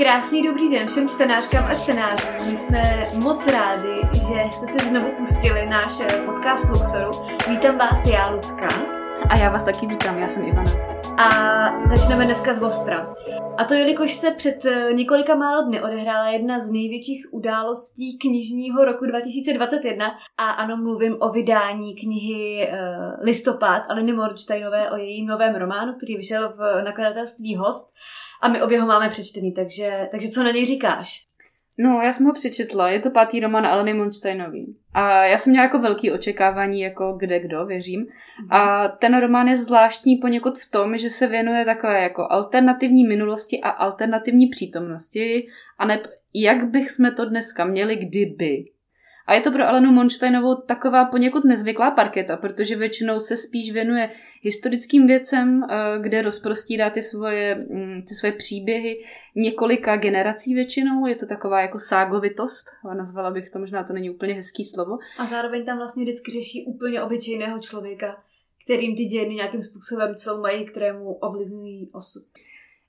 Krásný dobrý den všem čtenářkám a čtenářům. My jsme moc rádi, že jste se znovu pustili náš podcast Luxoru. Vítám vás já, Lucka. A já vás taky vítám, já jsem Ivana. A začneme dneska z Vostra. A to jelikož se před eh, několika málo dny odehrála jedna z největších událostí knižního roku 2021 a ano, mluvím o vydání knihy uh, Listopad Aleny Morčtajnové o jejím novém románu, který vyšel v nakladatelství Host a my obě ho máme přečtený, takže, takže co na něj říkáš? No, já jsem ho přečetla, je to pátý román Aleny Monsteinový. A já jsem měla jako velký očekávání, jako kde kdo, věřím. A ten román je zvláštní poněkud v tom, že se věnuje takové jako alternativní minulosti a alternativní přítomnosti, a ne jak bych jsme to dneska měli, kdyby. A je to pro Alenu Monsteinovou taková poněkud nezvyklá parketa, protože většinou se spíš věnuje historickým věcem, eh, kde rozprostírá ty svoje, mm, ty svoje příběhy několika generací většinou. Je to taková jako ságovitost, nazvala bych to, možná to není úplně hezký slovo. A zároveň tam vlastně vždycky řeší úplně obyčejného člověka, kterým ty dějiny nějakým způsobem co mají, kterému ovlivňují osud.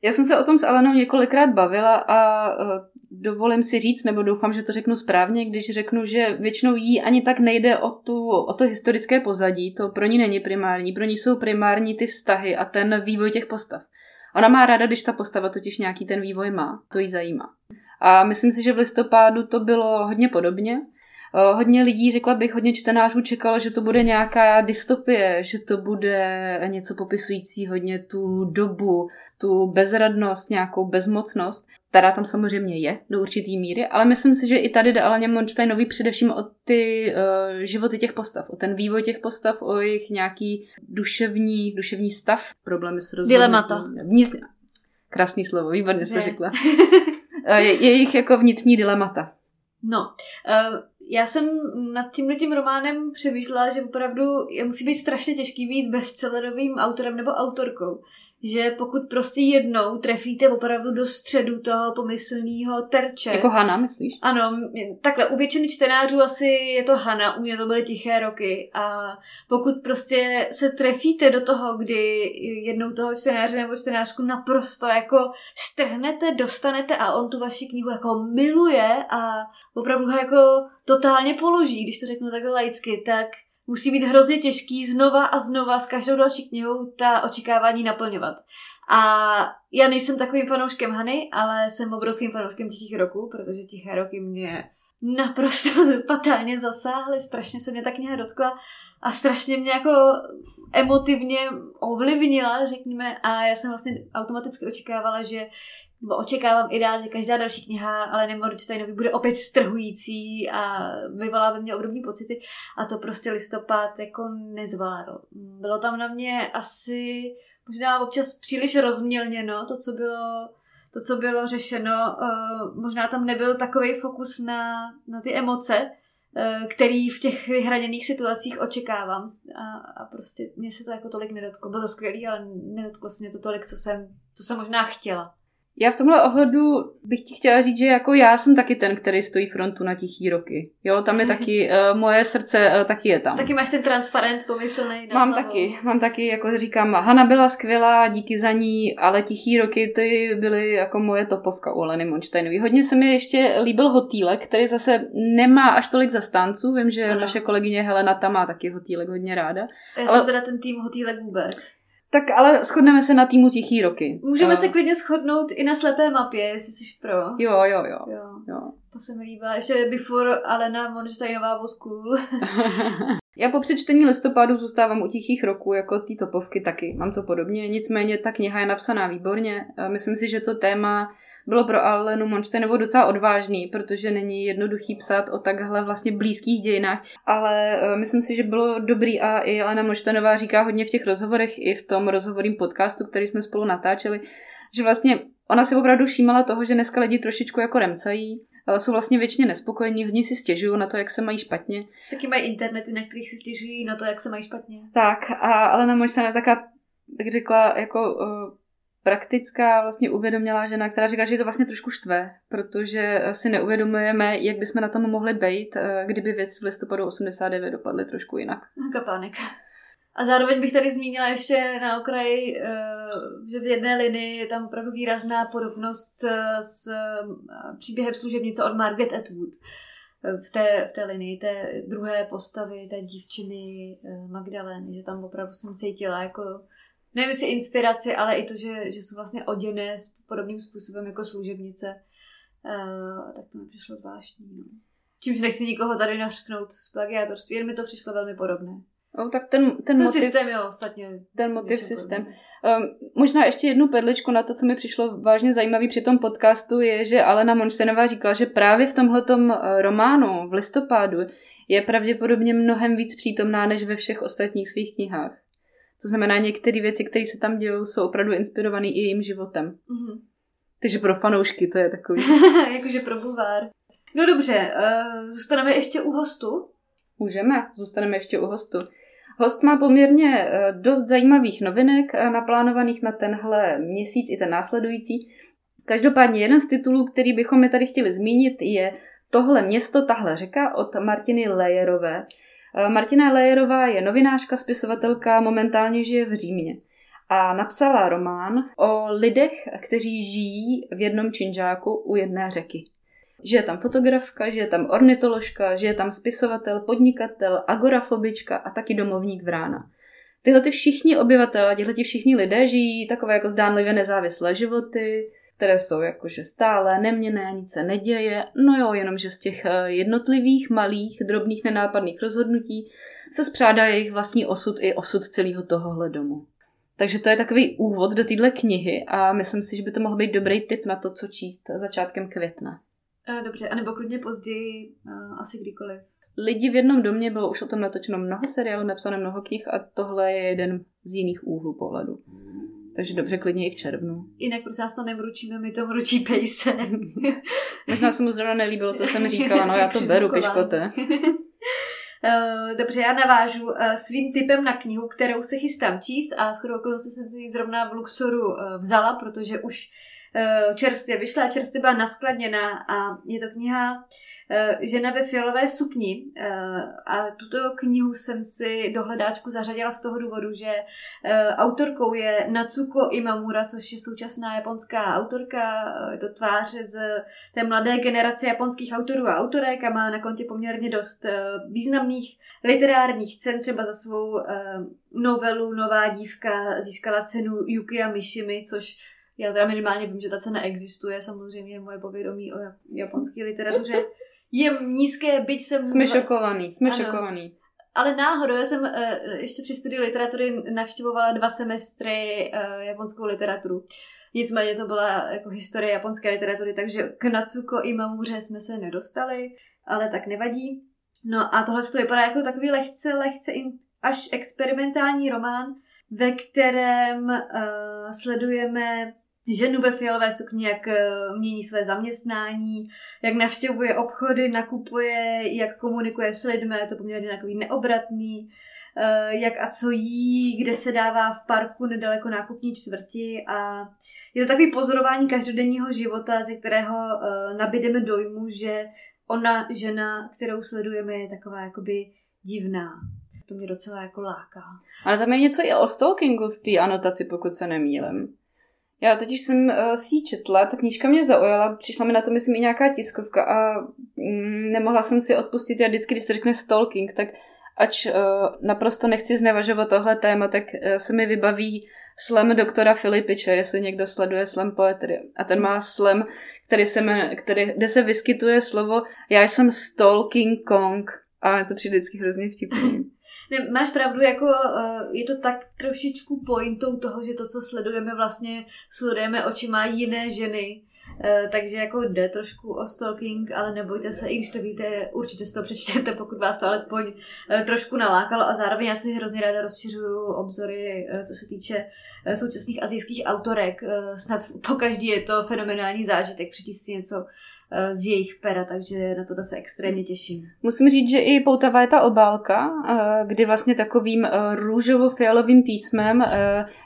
Já jsem se o tom s Alenou několikrát bavila a uh, dovolím si říct, nebo doufám, že to řeknu správně, když řeknu, že většinou jí ani tak nejde o, tu, o to historické pozadí, to pro ní není primární, pro ní jsou primární ty vztahy a ten vývoj těch postav. Ona má ráda, když ta postava totiž nějaký ten vývoj má, to jí zajímá. A myslím si, že v listopádu to bylo hodně podobně. Uh, hodně lidí, řekla bych, hodně čtenářů čekalo, že to bude nějaká dystopie, že to bude něco popisující hodně tu dobu, tu bezradnost, nějakou bezmocnost, která tam samozřejmě je do určitý míry, ale myslím si, že i tady jde Aleně Monštajnový především o ty uh, životy těch postav, o ten vývoj těch postav, o jejich nějaký duševní, duševní stav, problémy s rozhodnutím. Dilemata. Vnitř... Krásný slovo, výborně jste řekla. je, jejich jako vnitřní dilemata. No, uh, já jsem nad tímhle tím románem přemýšlela, že opravdu musí být strašně těžký být bestsellerovým autorem nebo autorkou že pokud prostě jednou trefíte opravdu do středu toho pomyslného terče. Jako Hana, myslíš? Ano, takhle, u většiny čtenářů asi je to Hana, u mě to byly tiché roky a pokud prostě se trefíte do toho, kdy jednou toho čtenáře nebo čtenářku naprosto jako strhnete, dostanete a on tu vaši knihu jako miluje a opravdu ho jako totálně položí, když to řeknu takhle laicky, tak musí být hrozně těžký znova a znova s každou další knihou ta očekávání naplňovat. A já nejsem takovým fanouškem Hany, ale jsem obrovským fanouškem Tichých roků, protože Tiché roky mě naprosto fatálně zasáhly, strašně se mě ta kniha dotkla a strašně mě jako emotivně ovlivnila, řekněme, a já jsem vlastně automaticky očekávala, že nebo očekávám i dál, že každá další kniha ale Morčtajnovi bude opět strhující a vyvolá ve mně obdobné pocity a to prostě listopad jako nezvládl. Bylo tam na mě asi možná občas příliš rozmělněno to, co bylo to, co bylo řešeno, uh, možná tam nebyl takový fokus na, na ty emoce, který v těch vyhraněných situacích očekávám a, a prostě mě se to jako tolik nedotklo. Bylo to skvělé, ale nedotklo se mě to tolik, co jsem, co jsem možná chtěla. Já v tomhle ohledu bych ti chtěla říct, že jako já jsem taky ten, který stojí frontu na tichý roky. Jo, tam je taky, uh, moje srdce uh, taky je tam. Taky máš ten transparent pomyslný. Mám hlavou. taky, mám taky, jako říkám, Hana byla skvělá, díky za ní, ale tichý roky ty byly jako moje topovka u Leny Monštejnový. Hodně se mi ještě líbil Hotýlek, který zase nemá až tolik zastánců. Vím, že ano. naše kolegyně Helena tam má taky Hotýlek hodně ráda. Já ale... jsem teda ten tým Hotýlek vůbec. Tak ale shodneme se na týmu Tichý roky. Můžeme uh, se klidně shodnout i na slepé mapě, jestli jsi pro. Jo, jo, jo. jo. jo. To se mi líbá. Ještě before Alena Monštajnová was cool. Já po přečtení listopadu zůstávám u tichých roků, jako ty topovky taky. Mám to podobně. Nicméně ta kniha je napsaná výborně. Myslím si, že to téma bylo pro Alenu Monštejnovou docela odvážný, protože není jednoduchý psát o takhle vlastně blízkých dějinách, ale uh, myslím si, že bylo dobrý a i Alena Monštejnová říká hodně v těch rozhovorech, i v tom rozhovorím podcastu, který jsme spolu natáčeli, že vlastně ona si opravdu všímala toho, že dneska lidi trošičku jako remcají, ale jsou vlastně většině nespokojení, hodně si stěžují na to, jak se mají špatně. Taky mají internety, na kterých si stěžují na to, jak se mají špatně. Tak, a Alena Monštejnová taká, bych řekla, jako uh, praktická, vlastně uvědomila žena, která říká, že je to vlastně trošku štve, protože si neuvědomujeme, jak bychom na tom mohli být, eh, kdyby věci v listopadu 89 dopadly trošku jinak. Kapánek. A zároveň bych tady zmínila ještě na okraji, eh, že v jedné linii je tam opravdu výrazná podobnost eh, s příběhem služebnice od Margaret Atwood. V té, v té linii té druhé postavy, té dívčiny Magdaleny, že tam opravdu jsem cítila jako, nevím jestli inspiraci, ale i to, že, že jsou vlastně oděné podobným způsobem jako služebnice. tak to mi přišlo zvláštní. No. Čímž nechci nikoho tady nařknout z plagiátorství, jen mi to přišlo velmi podobné. No, tak ten, ten, ten motiv, systém je ostatně. Ten motiv systém. Um, možná ještě jednu pedličku na to, co mi přišlo vážně zajímavý při tom podcastu, je, že Alena Monstenová říkala, že právě v tomhletom eh, románu v listopadu je pravděpodobně mnohem víc přítomná než ve všech ostatních svých knihách. To znamená, některé věci, které se tam dějou, jsou opravdu inspirované i jejím životem. Mm-hmm. Takže pro fanoušky to je takový. Jakože pro buvár. No dobře, uh, zůstaneme ještě u hostu. Můžeme, zůstaneme ještě u hostu. Host má poměrně eh, dost zajímavých novinek eh, naplánovaných na tenhle měsíc i ten následující. Každopádně jeden z titulů, který bychom mi tady chtěli zmínit, je Tohle město, tahle řeka od Martiny Lejerové. Eh, Martina Lejerová je novinářka, spisovatelka, momentálně žije v Římě a napsala román o lidech, kteří žijí v jednom činžáku u jedné řeky. Že je tam fotografka, že je tam ornitoložka, že je tam spisovatel, podnikatel, agorafobička a taky domovník vrána. Tyhle ty všichni obyvatelé, tyhle ty všichni lidé žijí takové jako zdánlivě nezávislé životy, které jsou jakože stále neměné, nic se neděje, no jo, jenomže z těch eh, jednotlivých, malých, drobných, nenápadných rozhodnutí se zpřádá jejich vlastní osud i osud celého tohohle domu. Takže to je takový úvod do téhle knihy a myslím si, že by to mohl být dobrý tip na to, co číst začátkem května. Uh, dobře, anebo klidně později, uh, asi kdykoliv. Lidi v jednom domě bylo už o tom natočeno mnoho seriálů, napsáno mnoho knih a tohle je jeden z jiných úhlů pohledu. Takže dobře, klidně i v červnu. Jinak prosím nás to nemručíme, my to mručí pejse. Možná se mu zrovna nelíbilo, co jsem říkala, no já to beru, piškote. Uh, dobře, já navážu uh, svým typem na knihu, kterou se chystám číst a skoro okolností jsem si ji zrovna v Luxoru uh, vzala, protože už Eh, čerstvě vyšla, čerstvě byla naskladněna a je to kniha eh, Žena ve fialové sukni. Eh, a tuto knihu jsem si do hledáčku zařadila z toho důvodu, že autorkou je Natsuko Imamura, což je současná japonská autorka. Je to tvář z té mladé generace japonských autorů a autorek a má na kontě poměrně dost významných literárních cen, třeba za svou novelu Nová dívka získala cenu Yukia Mishimi, což já teda minimálně vím, že ta cena existuje, samozřejmě moje povědomí o japonské literatuře je nízké, byť jsem... Jsme šokovaný, jsme ano. šokovaný. Ale náhodou, já jsem uh, ještě při studiu literatury navštěvovala dva semestry uh, japonskou literaturu. Nicméně to byla jako historie japonské literatury, takže k Natsuko i Mamuře jsme se nedostali, ale tak nevadí. No a tohle to vypadá jako takový lehce, lehce in, až experimentální román, ve kterém uh, sledujeme ženu ve fialové sukni, jak eh, mění své zaměstnání, jak navštěvuje obchody, nakupuje, jak komunikuje s lidmi, to poměrně takový neobratný, eh, jak a co jí, kde se dává v parku nedaleko nákupní čtvrti a je to takový pozorování každodenního života, ze kterého eh, nabídeme dojmu, že ona, žena, kterou sledujeme, je taková jakoby divná. To mě docela jako láká. Ale tam je něco i o stalkingu v té anotaci, pokud se nemýlím. Já totiž jsem uh, si ji četla, ta knížka mě zaujala, přišla mi na to, myslím, i nějaká tiskovka a mm, nemohla jsem si odpustit. Já vždycky, když se řekne stalking, tak ač uh, naprosto nechci znevažovat tohle téma, tak uh, se mi vybaví slam doktora Filipiče, jestli někdo sleduje slam poetry. A ten má slam, který se me, který, kde se vyskytuje slovo já jsem stalking Kong. A to přijde vždycky hrozně vtipný. Ne, máš pravdu, jako uh, je to tak trošičku pointou toho, že to, co sledujeme, vlastně sledujeme očima jiné ženy. Uh, takže jako jde trošku o stalking, ale nebojte se, i když to víte, určitě si to přečtěte, pokud vás to alespoň uh, trošku nalákalo a zároveň já si hrozně ráda rozšiřuju obzory, to se týče současných azijských autorek. Snad po každý je to fenomenální zážitek přečíst si něco Eh, z jejich pera, takže na to se extrémně těším. Musím říct, že i poutavá je ta obálka, eh, kdy vlastně takovým eh, růžovo-fialovým písmem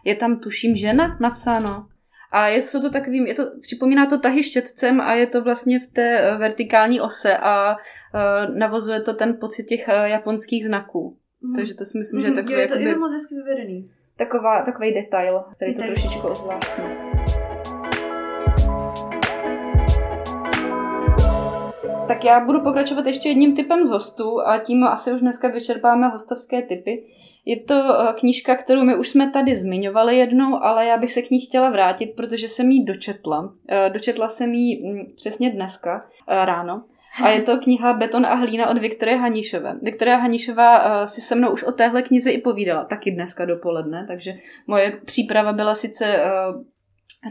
je tam tuším žena napsáno. A je to takovým, je to, připomíná to tahy štětcem a je to vlastně v té vertikální ose a navozuje to ten pocit těch japonských znaků. Mm. Takže to si myslím, že je takový... Jo, je to, jakoby, je to moc hezky vyvedený. Taková, takový detail, který detail. to trošičku ozvláštní. Tak já budu pokračovat ještě jedním typem z hostů a tím asi už dneska vyčerpáme hostovské typy. Je to eh, knížka, kterou my už jsme tady zmiňovali jednou, ale já bych se k ní chtěla vrátit, protože jsem ji dočetla. Eh, dočetla jsem ji mm, přesně dneska eh, ráno. A je to kniha Beton a hlína od Viktorie Hanišové. Viktoria Hanišová si se mnou už o téhle knize i povídala, taky dneska dopoledne, takže moje příprava byla sice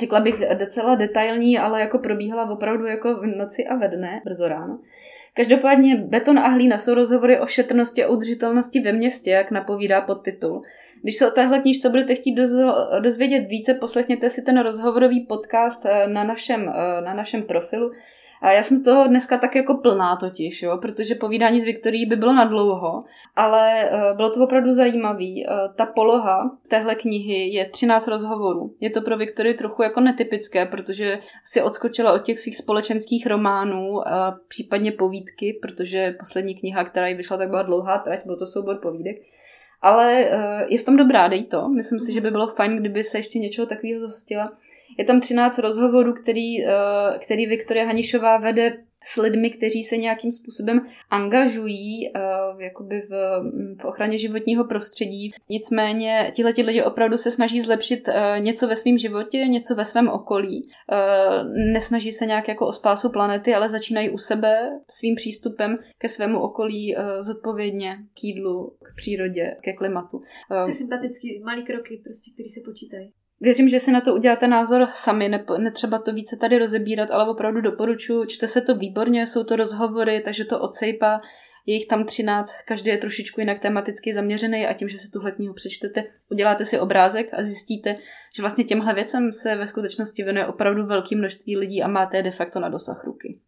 řekla bych docela detailní, ale jako probíhala opravdu jako v noci a ve dne, brzo ráno. Každopádně Beton a hlína jsou rozhovory o šetrnosti a udržitelnosti ve městě, jak napovídá podtitul. Když se o téhle knížce budete chtít dozvědět více, poslechněte si ten rozhovorový podcast eh, na našem, eh, na našem profilu. A já jsem z toho dneska tak jako plná totiž, jo, protože povídání s Viktorií by bylo na dlouho, ale uh, bylo to opravdu zajímavý. Uh, ta poloha téhle knihy je 13 rozhovorů. Je to pro Viktorii trochu jako netypické, protože si odskočila od těch svých společenských románů, uh, případně povídky, protože poslední kniha, která jí vyšla, tak byla dlouhá trať, byl to soubor povídek. Ale uh, je v tom dobrá, dej to. Myslím si, že by bylo fajn, kdyby se ještě něčeho takového zhostila. Je tam 13 rozhovorů, který, eh, který Viktoria Hanišová vede s lidmi, kteří se nějakým způsobem angažují uh, jakoby v, v ochraně životního prostředí. Nicméně tihle lidi opravdu se snaží zlepšit uh, něco ve svém životě, něco ve svém okolí. Uh, nesnaží se nějak jako o spásu planety, ale začínají u sebe svým přístupem ke svému okolí uh, zodpovědně k jídlu, k přírodě, ke klimatu. Uh, Ty sympatický malý kroky, prostě, které se počítají. Věřím, že si na to uděláte názor sami, ne, netřeba to více tady rozebírat, ale opravdu doporučuji, čte se to výborně, jsou to rozhovory, takže to odsejpá, je jich tam 13, každý je trošičku jinak tematicky zaměřený a tím, že si tuhle knihu přečtete, uděláte si obrázek a zjistíte, že vlastně těmhle věcem se ve skutečnosti věnuje opravdu velké množství lidí a máte je de facto na dosah ruky.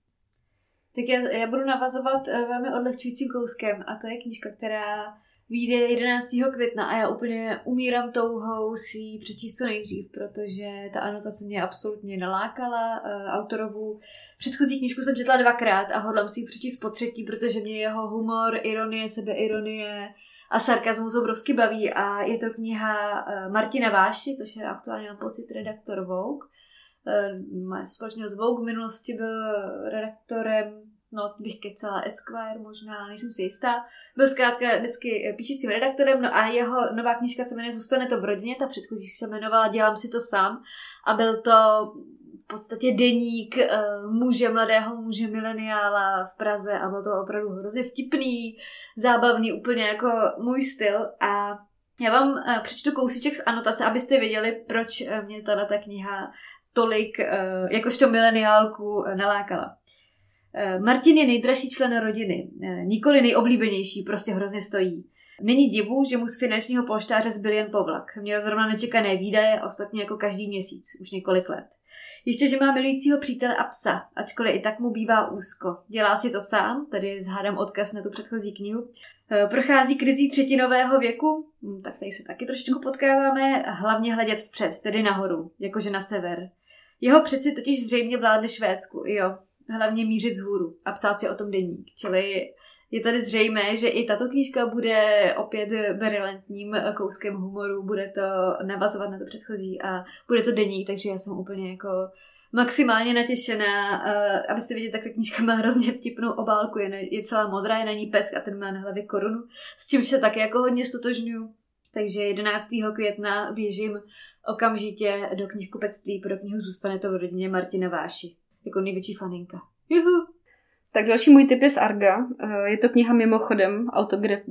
Tak já, já budu navazovat eh, velmi odlehčujícím kouskem a to je knížka, která vyjde 11. května a já úplně umírám touhou si ji přečíst co nejdřív, protože ta anotace mě absolutně nalákala. Uh, autorovu předchozí knížku jsem četla dvakrát a hodlám si ji přečíst po třetí, protože mě jeho humor, ironie, sebeironie a sarkazmus obrovsky baví a je to kniha uh, Martina Váši, což je aktuálně na pocit redaktor Vogue. Uh, má společně s Vogue, v minulosti byl redaktorem no teď bych kecala Esquire možná, nejsem si jistá. Byl zkrátka vždycky píšícím redaktorem, no a jeho nová knížka se jmenuje Zůstane to v rodině, ta předchozí se jmenovala Dělám si to sám a byl to v podstatě deník uh, muže, mladého muže mileniála v Praze a bylo to opravdu hrozně vtipný, zábavný, úplně jako můj styl a já vám uh, přečtu kousíček z anotace, abyste věděli, proč mě tato kniha tolik, jakožto mileniálku, nalákala. Eh, Martin je nejdražší člen rodiny, eh, nikoli nejoblíbenější, prostě hrozně stojí. Není divu, že mu z finančního polštáře zbyl jen povlak. Měl zrovna nečekané výdaje, ostatně jako každý měsíc, už několik let. Ještě, že má milujícího přítele a psa, ačkoliv i tak mu bývá úzko. Dělá si to sám, tady zhádám odkaz na tu předchozí knihu. Eh, prochází krizí třetinového věku, hm, tak tady se taky trošičku potkáváme, hlavně hledět vpřed, tedy nahoru, jakože na sever. Jeho přeci totiž zřejmě vládne Švédsku, jo, hlavně mířit z hůru a psát si o tom deník. Čili je tady zřejmé, že i tato knížka bude opět berilentním kouskem humoru, bude to navazovat na to předchozí a bude to deník, takže já jsem úplně jako maximálně natěšená. Uh, abyste viděli, tak ta knížka má hrozně vtipnou obálku, je, je celá modrá, je na ní pesk a ten má na hlavě korunu, s čím se také jako hodně stotožňuju. Takže 11. května běžím okamžitě do knihkupectví pro knihu Zůstane to v rodině Martina Váši jako největší faninka. Juhu. Tak další můj tip je z Arga. Eh, je to kniha mimochodem,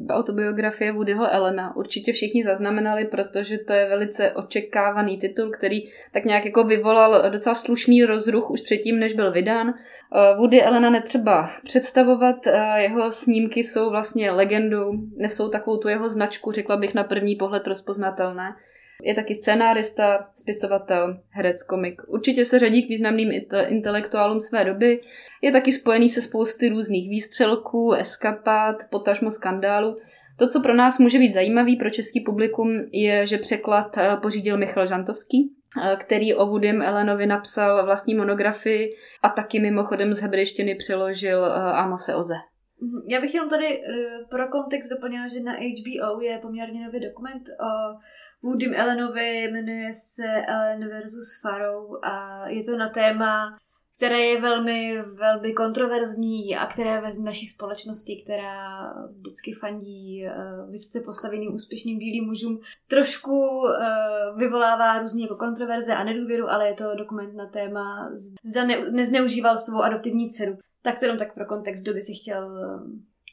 autobiografie Woodyho Elena. Určitě všichni zaznamenali, protože to je velice očekávaný titul, který tak nějak jako vyvolal docela slušný rozruch už předtím, než byl vydán. Eh, Woody Elena netřeba představovat, eh, jeho snímky jsou vlastně legendou, nesou takovou tu jeho značku, řekla bych na první pohled rozpoznatelné. Je taky scénárista, spisovatel, herec, komik. Určitě se řadí k významným intelektuálům své doby. Je taky spojený se spousty různých výstřelků, eskapát, potažmo skandálu. To, co pro nás může být zajímavý pro český publikum, je, že překlad eh, pořídil Michal Žantovský, eh, který o Woodym Elenovi napsal vlastní monografii a taky mimochodem z hebrejštiny přeložil eh, Amose Oze. Mhm. Já bych jenom tady pro kontext doplnila, že na HBO je poměrně nový dokument o Woodym Ellenovi, jmenuje se Ellen versus Farrow a je to na téma, které je velmi, velmi kontroverzní a které ve naší společnosti, která vždycky fandí uh, vysoce postaveným úspěšným bílým mužům, trošku uh, vyvolává různě jako kontroverze a nedůvěru, ale je to dokument na téma, zda ne, nezneužíval svou adoptivní dceru. Tak to jenom tak pro kontext, kdo by si chtěl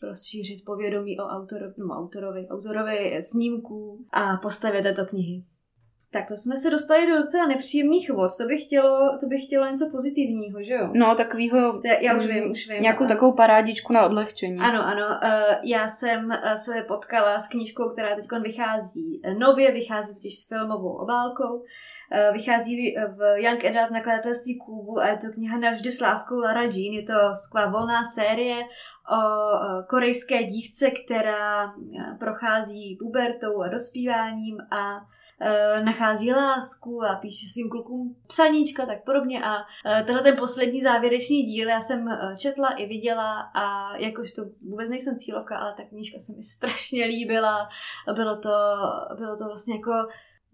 rozšířit povědomí o autorovi, no, autorovi, autorovi snímků a postavě této knihy. Tak to jsme se dostali do docela nepříjemných vod. To by chtělo, to by chtělo něco pozitivního, že jo? No, takovýho... Já, já už vím, už vím. Nějakou takovou parádičku na odlehčení. Ano, ano. Uh, já jsem uh, se potkala s knížkou, která teď vychází nově, vychází totiž s filmovou obálkou. Uh, vychází v Young Adult nakladatelství Kubu a je to kniha Navždy s láskou Lara Jean. Je to skvělá volná série o korejské dívce, která prochází pubertou a dospíváním a Eh, nachází lásku a píše svým klukům psaníčka, tak podobně. A eh, tenhle ten poslední závěrečný díl já jsem eh, četla i viděla a jakož to vůbec nejsem cílovka, ale ta knížka se mi strašně líbila. Bylo to, bylo to vlastně jako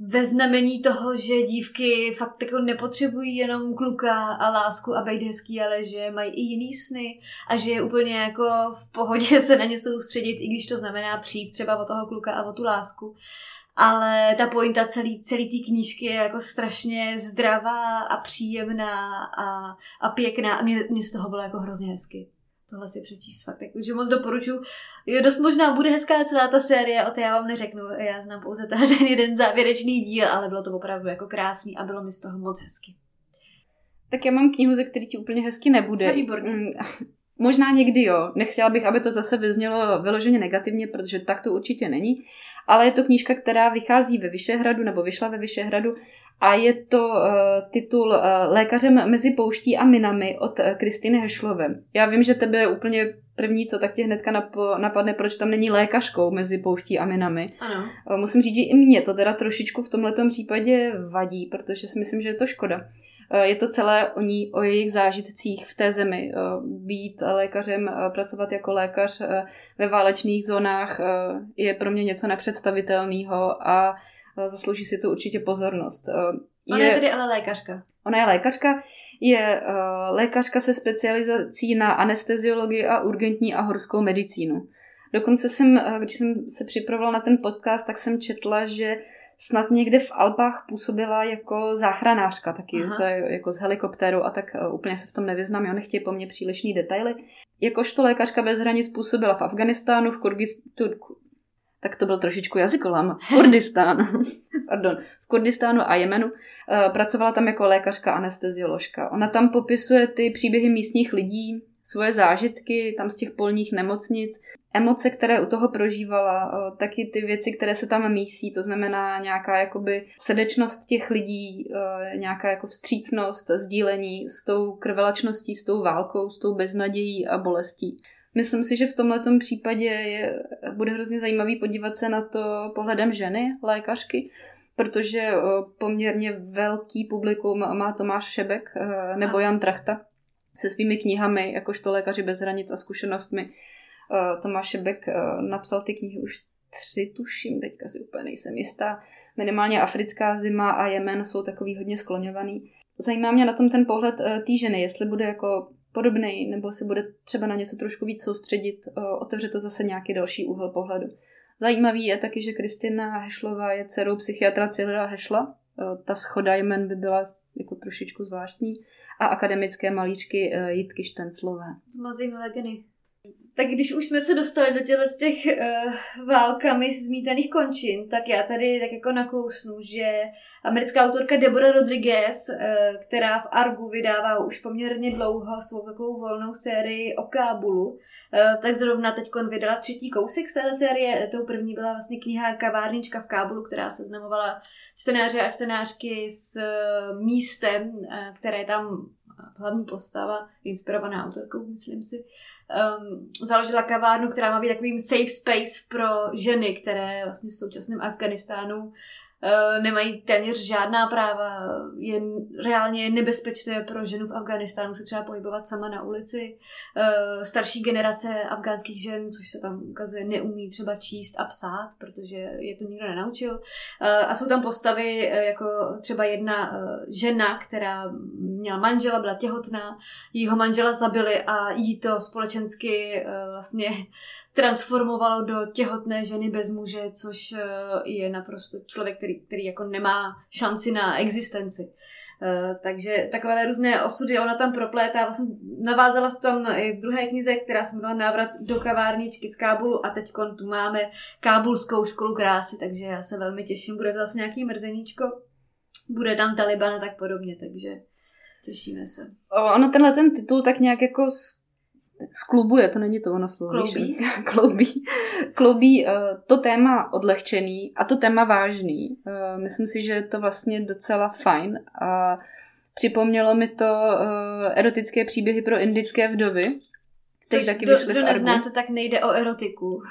ve znamení toho, že dívky fakt jako nepotřebují jenom kluka a lásku a být hezký, ale že mají i jiný sny a že je úplně jako v pohodě se na ně soustředit, i když to znamená přijít třeba o toho kluka a o tu lásku. Ale ta pointa celý, celý té knížky je jako strašně zdravá a příjemná a, a pěkná a mě, mě z toho bylo jako hrozně hezky tohle si přečíst fakt. Takže moc doporučuji. Je dost možná bude hezká celá ta série, o té já vám neřeknu. Já znám pouze ten jeden závěrečný díl, ale bylo to opravdu jako krásný a bylo mi z toho moc hezky. Tak já mám knihu, ze který ti úplně hezky nebude. výborně. Mm, možná někdy jo. Nechtěla bych, aby to zase vyznělo vyloženě negativně, protože tak to určitě není ale je to knížka, která vychází ve Vyšehradu, nebo vyšla ve Vyšehradu a je to uh, titul uh, Lékařem mezi pouští a minami od uh, Kristiny Hešlové. Já vím, že tebe je úplně první, co tak tě hnedka nap- napadne, proč tam není lékařkou mezi pouští a minami. Ano. Uh, musím říct, že i mě to teda trošičku v tomhle případě vadí, protože si myslím, že je to škoda. Eh, je to celé o ní, o jejich zážitcích v té zemi. Eh, být lékařem, eh, pracovat jako lékař ve válečných zónách je pro mě něco nepředstavitelného a zaslouží si to určitě pozornost. Ona je, je tedy ale lékařka. Ona je lékařka, je lékařka se specializací na anesteziologii a urgentní a horskou medicínu. Dokonce jsem, když jsem se připravovala na ten podcast, tak jsem četla, že snad někde v Alpách působila jako záchranářka, taky z, jako z helikoptéru a tak uh, úplně se v tom nevyznám, jo, nechtějí po mně přílišný detaily. Jakožto lékařka bez hranic působila v Afganistánu, v Kurdistánu, tak to byl trošičku jazykolám, v Kurdistánu, pardon, v Kurdistánu a Jemenu. Uh, pracovala tam jako lékařka anestezioložka. Ona tam popisuje ty příběhy místních lidí, svoje zážitky tam z těch polních nemocnic, emoce, které u toho prožívala, taky ty věci, které se tam mísí, to znamená nějaká jakoby srdečnost těch lidí, nějaká jako vstřícnost, sdílení s tou krvelačností, s tou válkou, s tou beznadějí a bolestí. Myslím si, že v tomhle případě je, bude hrozně zajímavý podívat se na to pohledem ženy, lékařky, protože poměrně velký publikum má Tomáš Šebek nebo Jan Trachta se svými knihami, jakožto lékaři bez hranic a zkušenostmi uh, Tomáš Šebek napsal ty knihy už tři, tuším, teďka si úplně nejsem jistá. Minimálně Africká zima a Jemen jsou takový hodně skloňovaný. Zajímá mě na tom ten pohled té ženy, jestli bude jako podobný, nebo se bude třeba na něco trošku víc soustředit, uh, otevře to zase nějaký další úhel pohledu. Zajímavý je taky, že Kristina Hešlová je dcerou psychiatra Cyrila Hešla. Uh, ta schoda jmen by byla jako trošičku zvláštní. A akademické malířky uh, Jitky Štenclové. To má zajímavé geny. Tak když už jsme se dostali do těchto těch uh, válkami zmítaných končin, tak já tady tak jako nakousnu, že americká autorka Deborah Rodriguez, uh, která v Argu vydává už poměrně dlouho svou takovou volnou sérii o Kábulu, uh, tak zrovna teď vydala třetí kousek z té série. Tou první byla vlastně kniha Kavárnička v Kábulu, která se znamovala čtenáře a čtenářky s místem, které tam hlavní postava, inspirovaná autorkou, myslím si, um, založila kavárnu, která má být takovým safe space pro ženy, které vlastně v současném Afganistánu nemají téměř žádná práva, je reálně nebezpečné pro ženu v Afganistánu se třeba pohybovat sama na ulici. Uh, starší generace afgánských žen, což se tam ukazuje, neumí třeba číst a psát, protože je to nikdo nenaučil. Uh, a jsou tam postavy jako třeba jedna žena, která měla manžela, byla těhotná, jejího manžela zabili a jí to společensky vlastně transformovalo do těhotné ženy bez muže, což eh, je naprosto člověk, který, který jako nemá šanci na existenci. Uh, takže takové různé osudy ona tam proplétá. Vlastně navázala v tom i v druhé knize, která se jmenovala Návrat do kavárničky z Kábulu a teď tu máme Kábulskou školu krásy, takže já se velmi těším. Bude to zase nějaký mrzeníčko, bude tam Taliban a tak podobně, takže těšíme se. Ono tenhle ten titul tak nějak jako sklubuje, to není to ono slovo. Kloubí. kloubí. kloubí uh, to téma odlehčený a to téma vážný. Uh, myslím si, že je to vlastně docela fajn a připomnělo mi to uh, erotické příběhy pro indické vdovy, které taky do, vyšly kdo neznáte, tak nejde o erotiku.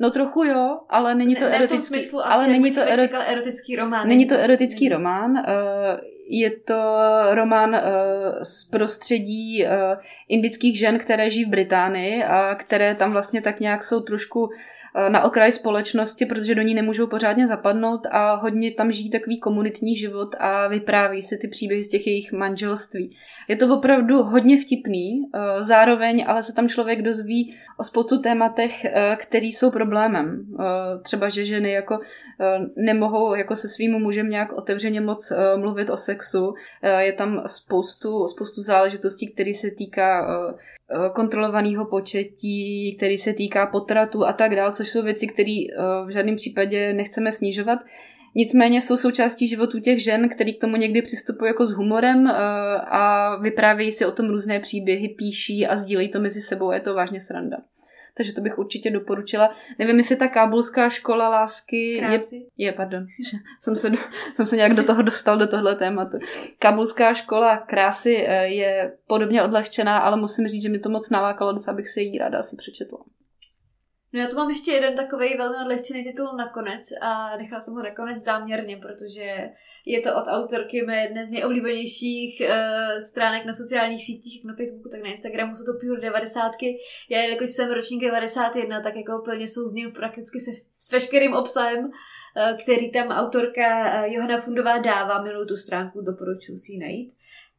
No trochu jo, ale není to ne, erotický, smyslu, ale není to ero... erotický román. Není to erotický román. Uh, je to román uh, z prostředí uh, indických žen, které žijí v Británii a které tam vlastně tak nějak jsou trošku Eh, na okraj společnosti, protože do ní nemůžou pořádně zapadnout a hodně tam žijí takový komunitní život a vypráví se ty příběhy z těch jejich manželství. Je to opravdu hodně vtipný, eh, zároveň ale se tam člověk dozví o spoustu tématech, eh, které jsou problémem. Třeba, že ženy jako nemohou jako se svým mužem nějak otevřeně moc mluvit o sexu. Je tam spoustu, spoustu záležitostí, které se týká kontrolovaného početí, který se týká potratu a tak dále, což jsou věci, které v žádném případě nechceme snižovat. Nicméně jsou součástí životů těch žen, který k tomu někdy přistupují jako s humorem uh, a vyprávějí si o tom různé příběhy, píší a sdílejí to mezi sebou. Je to vážně sranda. Takže to bych určitě doporučila. Nevím, jestli ta kábulská škola lásky Krásy. je, je, pardon, jsem se, jsem se nějak do toho dostal, do tohle tématu. Kábulská škola krásy eh, je podobně odlehčená, ale musím říct, že mi to moc nalákalo, docela bych se jí ráda asi přečetla. No já tu mám ještě jeden takový velmi odlehčený titul nakonec a nechala jsem ho nakonec záměrně, protože je to od autorky mé jedné z nejoblíbenějších uh, stránek na sociálních sítích, jak na Facebooku, tak na Instagramu, jsou to Pure 90. Já, jakož jsem ročník 91, tak jako úplně souzním prakticky se, s veškerým obsahem, uh, který tam autorka uh, Johana Fundová dává, miluju tu stránku, doporučuji si ji najít.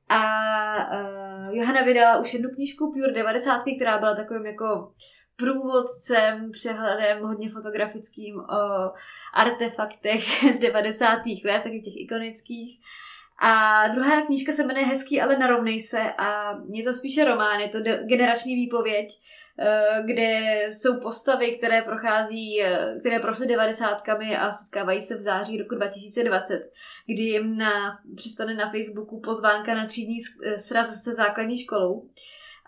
A uh, Johana vydala už jednu knížku Pure 90, která byla takovým jako průvodcem, přehledem hodně fotografickým o artefaktech z 90. let, taky těch ikonických. A druhá knížka se jmenuje Hezký, ale narovnej se a je to spíše román, je to generační výpověď, eh, kde jsou postavy, které prochází, eh, které prošly devadesátkami a setkávají se v září roku 2020, kdy jim na, přistane na Facebooku pozvánka na třídní sraz se základní školou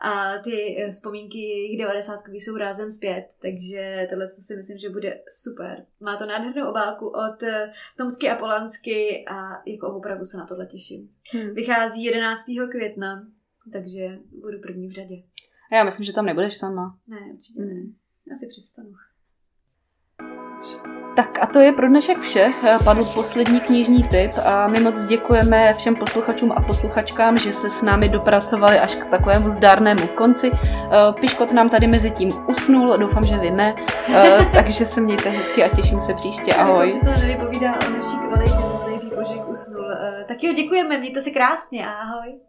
a ty eh, vzpomínky jejich 90 jsou rázem zpět, takže tohle si myslím, že bude super. Má to nádhernou obálku od eh, Tomsky a Polansky a jako opravdu se na tohle těším. Hmm. Vychází 11. května, takže budu první v řadě. A já myslím, že tam nebudeš sama. Ne, určitě hmm. ne. Já si přivstanu. Tak a to je pro dnešek vše. Padl poslední knižní tip a my moc děkujeme všem posluchačům a posluchačkám, že se s námi dopracovali až k takovému zdárnému konci. Eh, Piškot nám tady mezi tím usnul, doufám, že vy ne, eh, takže se mějte hezky a těším se příště. Ahoj. Doufám, že to nevypovídá o naší kvalitě, že usnul. Eh, tak jo, děkujeme, mějte se krásně, ahoj.